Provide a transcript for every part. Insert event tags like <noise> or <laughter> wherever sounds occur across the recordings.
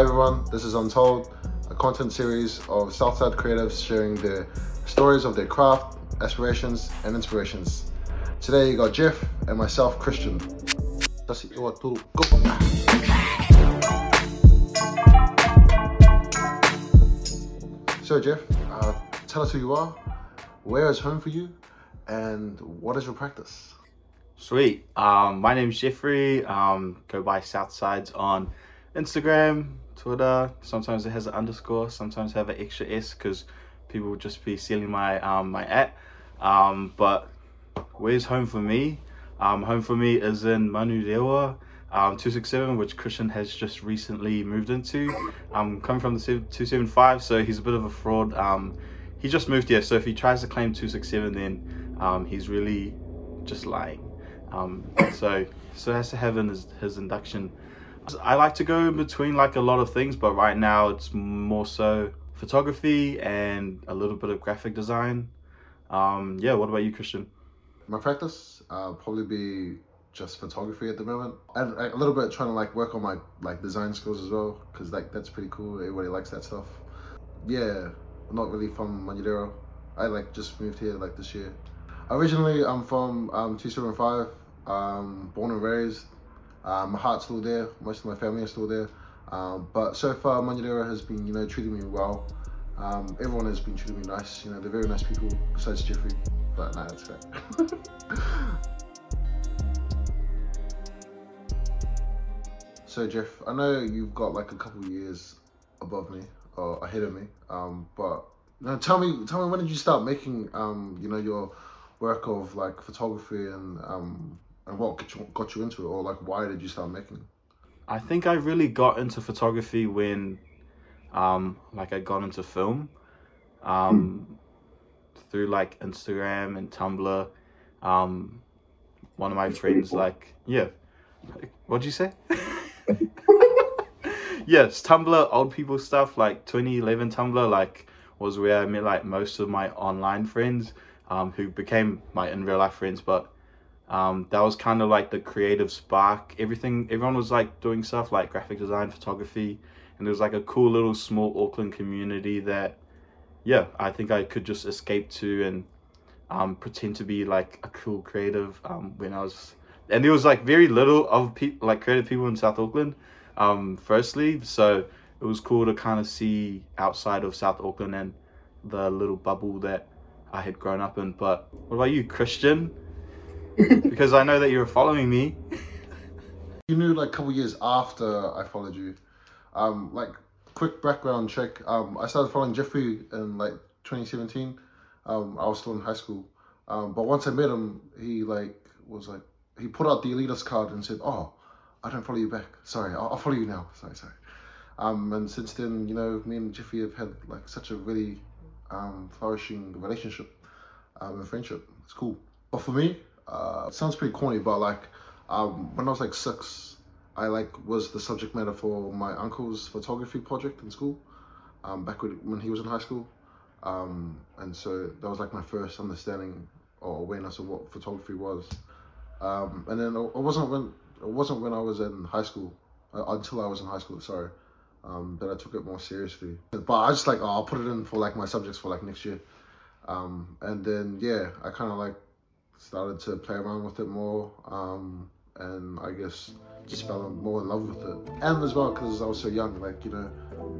Hi everyone, this is Untold, a content series of Southside creatives sharing their stories of their craft, aspirations, and inspirations. Today you got Jeff and myself, Christian. So Jeff, uh, tell us who you are, where is home for you, and what is your practice? Sweet. Um, my name's Jeffrey. Um, go by Southsides on Instagram, Twitter. Sometimes it has an underscore. Sometimes have an extra S because people would just be stealing my um, my at. Um, but where's home for me? Um, home for me is in Manurewa, um, 267, which Christian has just recently moved into. I'm coming from the 275, so he's a bit of a fraud. Um, he just moved here, so if he tries to claim 267, then um, he's really just lying. Um, so so has to have in his, his induction. I like to go in between like a lot of things, but right now it's more so photography and a little bit of graphic design. Um, yeah, what about you, Christian? My practice uh, probably be just photography at the moment, and a little bit trying to like work on my like design skills as well, because like that's pretty cool. Everybody likes that stuff. Yeah, I'm not really from Manurewa. I like just moved here like this year. Originally, I'm from um, 275, um, born and raised. Um, my heart's still there. Most of my family are still there. Um, but so far, Manurewa has been, you know, treating me well. Um, everyone has been treating me nice. You know, they're very nice people, besides Jeffrey. But nah, that's fair. <laughs> so Jeff, I know you've got like a couple years above me or ahead of me. Um, but now tell me, tell me, when did you start making, um, you know, your work of like photography and um, and what got you, got you into it, or like why did you start making? I think I really got into photography when, um, like I got into film, um, hmm. through like Instagram and Tumblr. Um, one of my That's friends, cool. like, yeah, what'd you say? <laughs> yes, Tumblr, old people stuff, like 2011 Tumblr, like was where I met like most of my online friends, um, who became my in real life friends, but um, that was kind of like the creative spark. Everything, everyone was like doing stuff like graphic design, photography, and there was like a cool little small Auckland community that, yeah, I think I could just escape to and um, pretend to be like a cool creative um, when I was, and there was like very little of like creative people in South Auckland, um, firstly, so it was cool to kind of see outside of South Auckland and the little bubble that I had grown up in. But what about you, Christian? <laughs> because I know that you were following me. you knew like a couple years after I followed you. Um, like quick background check. Um, I started following Jeffrey in like 2017. Um, I was still in high school. Um, but once I met him, he like was like he put out the Elitist card and said, "Oh, I don't follow you back. Sorry, I'll, I'll follow you now. Sorry, sorry." Um, and since then, you know, me and Jeffrey have had like such a really um, flourishing relationship um, and friendship. It's cool. But for me, uh, sounds pretty corny, but like um, when I was like six, I like was the subject matter for my uncle's photography project in school. Um, back when he was in high school, um, and so that was like my first understanding or awareness of what photography was. Um, and then it wasn't when it wasn't when I was in high school uh, until I was in high school. Sorry, um, that I took it more seriously. But I just like oh, I'll put it in for like my subjects for like next year. Um, and then yeah, I kind of like started to play around with it more, um, and I guess just fell more in love with it. And as well, because I was so young, like, you know,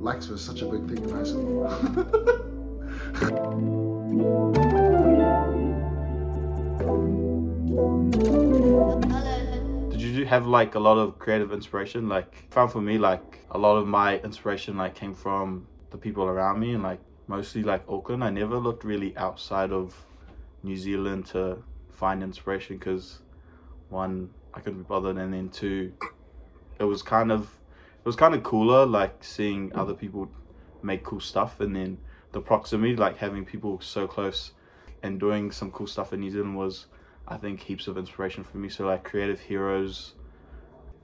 likes was such a big thing in high school. <laughs> Did you have like a lot of creative inspiration? Like, found for me, like a lot of my inspiration like came from the people around me and like mostly like Auckland. I never looked really outside of New Zealand to find inspiration because one I couldn't be bothered and then two it was kind of it was kind of cooler like seeing other people make cool stuff and then the proximity like having people so close and doing some cool stuff in New Zealand was I think heaps of inspiration for me. So like creative heroes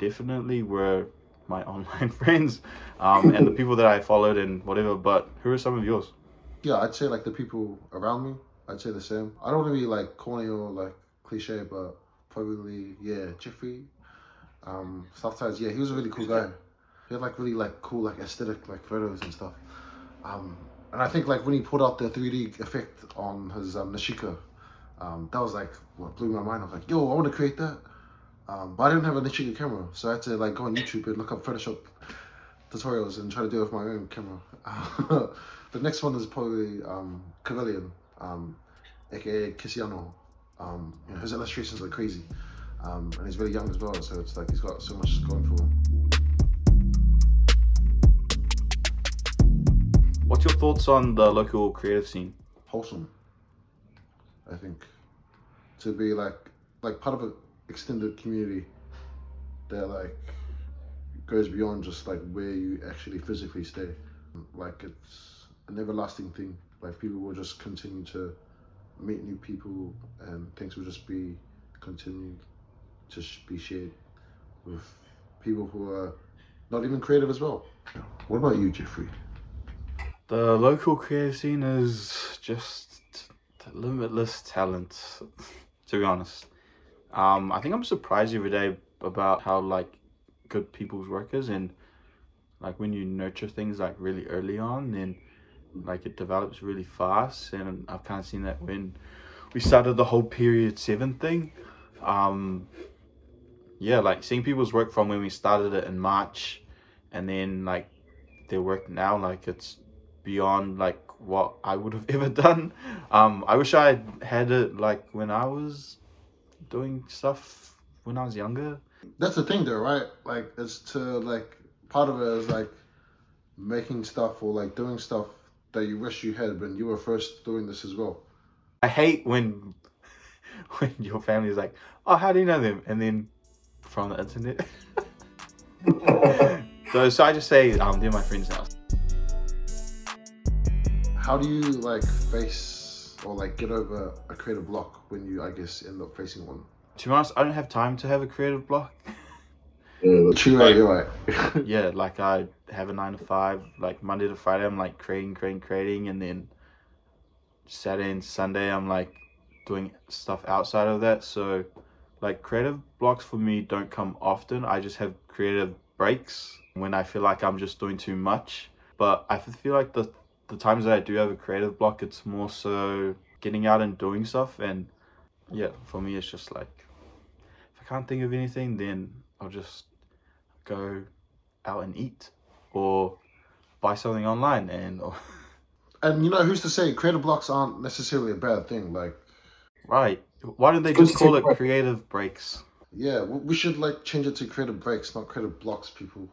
definitely were my <laughs> online friends um, and the people that I followed and whatever but who are some of yours? Yeah I'd say like the people around me I'd say the same. I don't want to be like corny or like cliche, but probably yeah, Jeffrey. Um, Southsides, yeah, he was a really cool guy. He had like really like cool like aesthetic like photos and stuff. Um, and I think like when he put out the 3D effect on his um, Nishika, um, that was like what blew my mind. I was like, yo, I want to create that. Um, but I didn't have a Nishika camera, so I had to like go on YouTube and look up Photoshop tutorials and try to do it with my own camera. <laughs> the next one is probably um, Cavalian, um, aka Kisiano. Um, you know, his illustrations are crazy, um, and he's very young as well, so it's like he's got so much going for him. What's your thoughts on the local creative scene? Wholesome, I think, to be like like part of an extended community that like goes beyond just like where you actually physically stay. Like it's an everlasting thing. Like people will just continue to meet new people, and things will just be continued to sh- be shared with people who are not even creative as well. What about you, Jeffrey? The local creative scene is just limitless talent, to be honest. Um, I think I'm surprised every day about how like good people's work is and like when you nurture things like really early on then like it develops really fast and I've kind of seen that when we started the whole period seven thing. Um, yeah, like seeing people's work from when we started it in March and then like their work now, like it's beyond like what I would have <laughs> ever done. Um, I wish I had it like when I was doing stuff when I was younger. That's the thing, though, right? Like, it's to like part of it is like making stuff or like doing stuff that you wish you had when you were first doing this as well. I hate when <laughs> when your family is like, "Oh, how do you know them?" and then from the internet. <laughs> so, so I just say, um, they're my friends now. How do you like face or like get over a creative block when you, I guess, end up facing one? To be honest, I don't have time to have a creative block. <laughs> Yeah, true, right, you're right. <laughs> yeah, like I have a nine to five, like Monday to Friday, I'm like creating, creating, creating, and then Saturday and Sunday, I'm like doing stuff outside of that. So, like, creative blocks for me don't come often. I just have creative breaks when I feel like I'm just doing too much. But I feel like the the times that I do have a creative block, it's more so getting out and doing stuff. And yeah, for me, it's just like if I can't think of anything, then I'll just go out and eat or buy something online and. Or <laughs> and you know who's to say creative blocks aren't necessarily a bad thing? Like, right? Why don't they just call it creative breaks? Yeah, we should like change it to creative breaks, not creative blocks, people.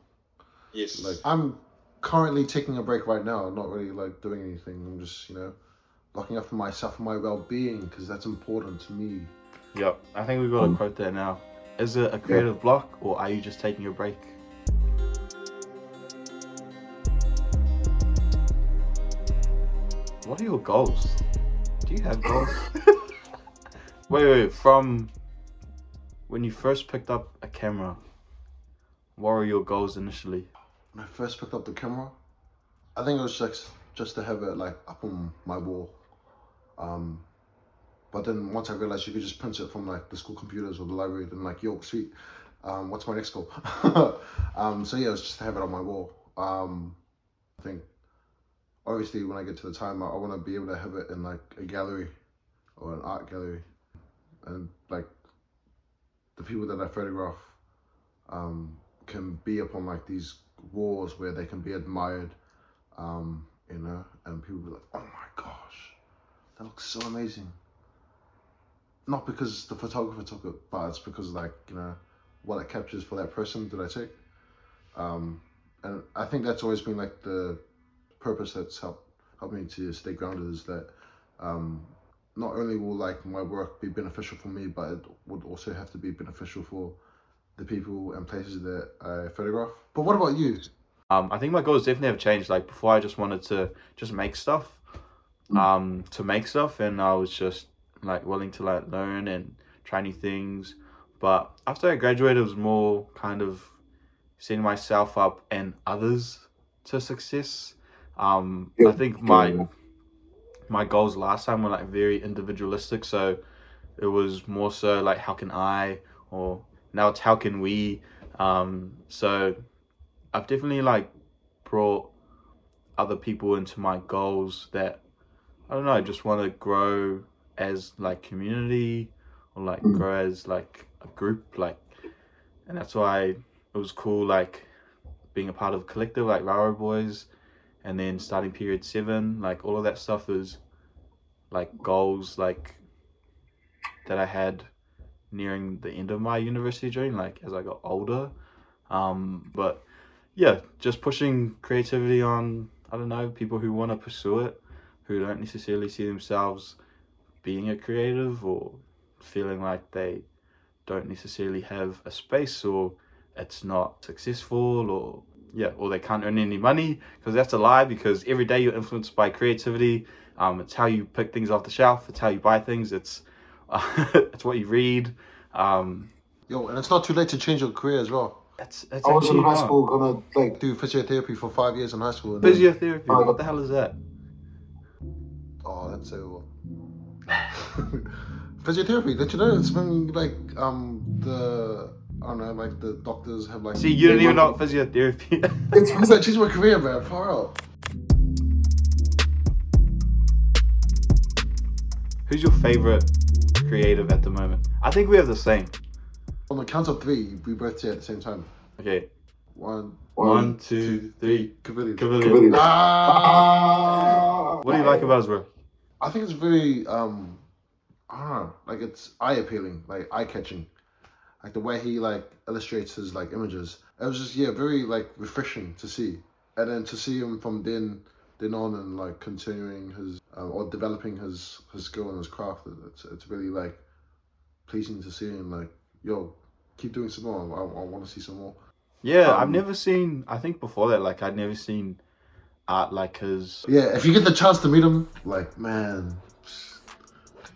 Yes. Like I'm currently taking a break right now. I'm not really like doing anything. I'm just you know looking after myself and my well-being because that's important to me. Yep, I think we've got to um, quote that now. Is it a creative block or are you just taking a break? What are your goals? Do you have goals? <laughs> wait, wait, from when you first picked up a camera, what were your goals initially? When I first picked up the camera, I think it was just just to have it like up on my wall. Um, but then once I realized you could just print it from like the school computers or the library, then like, yo, sweet. Um, what's my next goal? <laughs> um, so yeah, it was just to have it on my wall. Um, I think obviously when I get to the time, I, I want to be able to have it in like a gallery or an art gallery, and like the people that I photograph um, can be upon like these walls where they can be admired, um, you know, and people be like, oh my gosh, that looks so amazing. Not because the photographer took it, but it's because like you know what it captures for that person that I take. Um, and I think that's always been like the purpose that's helped helped me to stay grounded is that um, not only will like my work be beneficial for me, but it would also have to be beneficial for the people and places that I photograph. But what about you? Um, I think my goals definitely have changed. Like before, I just wanted to just make stuff, um, to make stuff, and I was just like willing to like learn and try new things. But after I graduated, it was more kind of setting myself up and others to success. Um, I think my my goals last time were like very individualistic, so it was more so like how can I or now it's how can we. Um, so I've definitely like brought other people into my goals that I don't know, I just want to grow as like community or like Mm. grow as like a group, like, and that's why it was cool, like being a part of a collective like Raro Boys, and then starting period seven, like all of that stuff is like goals like that I had nearing the end of my university journey, like as I got older. Um, but yeah, just pushing creativity on I don't know people who want to pursue it, who don't necessarily see themselves being a creative or feeling like they don't necessarily have a space or it's not successful or yeah or they can't earn any money because that's a lie because every day you're influenced by creativity um, it's how you pick things off the shelf it's how you buy things it's uh, <laughs> it's what you read um, Yo, and it's not too late to change your career as well. it's, it's I was in high not. school gonna like Do physiotherapy for five years in high school. And then- physiotherapy Oh, what the hell is that Oh, that's so. <laughs> Physiotherapy. Did you know it's been like um the I don't know like the doctors have like. see you don't even know what physiotherapy <laughs> it's It's like changed my career, man. Far out. who's your favorite creative at the moment i think we have the same On the count of three, we both say at the same time. okay One, one two three Cavilion. Cavalier. Ah! what do you like about us bro I think it's very um I don't know, like it's eye appealing, like eye catching. Like the way he like illustrates his like images. It was just yeah, very like refreshing to see. And then to see him from then then on and like continuing his um, or developing his his skill and his craft, it's it's really like pleasing to see him like, yo, keep doing some more. I, I want to see some more. Yeah, I've Um, never seen. I think before that, like I'd never seen art like his. Yeah, if you get the chance to meet him, like man,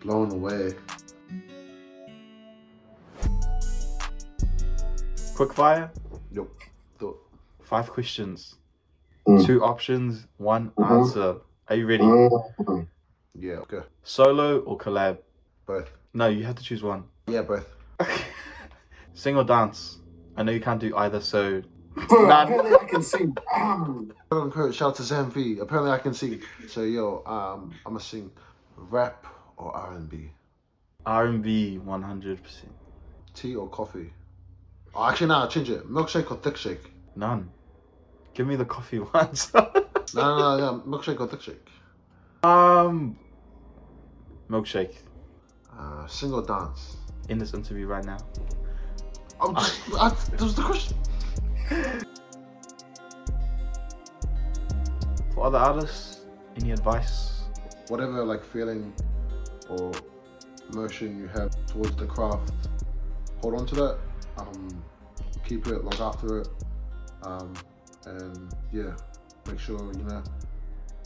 blown away. Quickfire, Yo, th- five questions, Mm. two options, one Mhm. answer. Are you ready? Mm. yeah, okay, Solo or collab? both. No, you have to choose one. Yeah, both. <laughs> Sing or dance? I know you can't do either, so Bro, None. apparently I can sing. Um, Quote unquote, shout out to Sam V. Apparently I can sing. So yo, um, I'm gonna sing rap or R and B, R and B, one hundred percent. tea or coffee. Oh, actually, nah, change it. Milkshake or thick shake. None. Give me the coffee <laughs> ones. No, no, no, no, milkshake or thick shake. um, milkshake. Uh, sing or dance. In this interview right now. I'm just, I, that was the question. For other artists, any advice? Whatever like feeling or emotion you have towards the craft, hold on to that. Um, keep it, look after it. Um, and yeah, make sure you know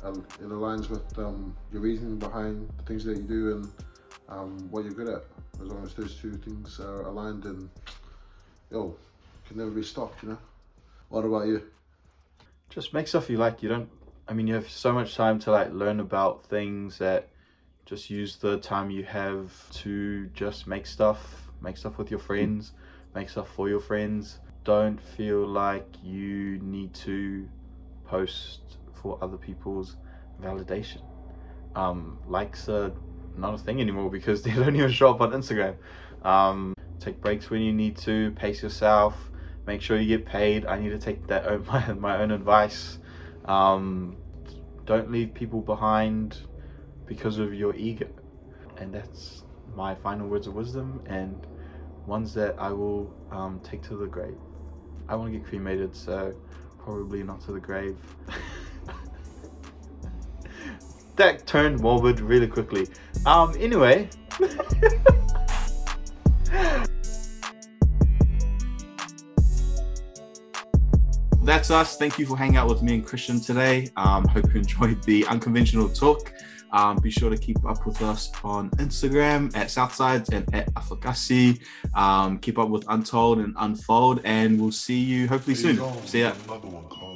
um, it aligns with um, your reasoning behind the things that you do and um, what you're good at. As long as those two things are aligned, and yo, can never be stopped. You know. What about you? just make stuff you like. You don't. I mean, you have so much time to like learn about things that just use the time you have to just make stuff, make stuff with your friends, make stuff for your friends. Don't feel like you need to post for other people's validation. Um, likes are not a thing anymore because <laughs> they don't even show up on Instagram. Um, take breaks when you need to, pace yourself, make sure you get paid. I need to take that own, <laughs> my, my own advice. Um, don't leave people behind because of your ego. And that's my final words of wisdom and ones that I will um, take to the grave. I want to get cremated, so probably not to the grave. <laughs> that turned morbid really quickly. Um, anyway. <laughs> That's us. Thank you for hanging out with me and Christian today. Um, hope you enjoyed the unconventional talk. Um, be sure to keep up with us on Instagram at Southsides and at Afakasi. Um, keep up with Untold and Unfold, and we'll see you hopefully soon. See ya. Another one, Carl.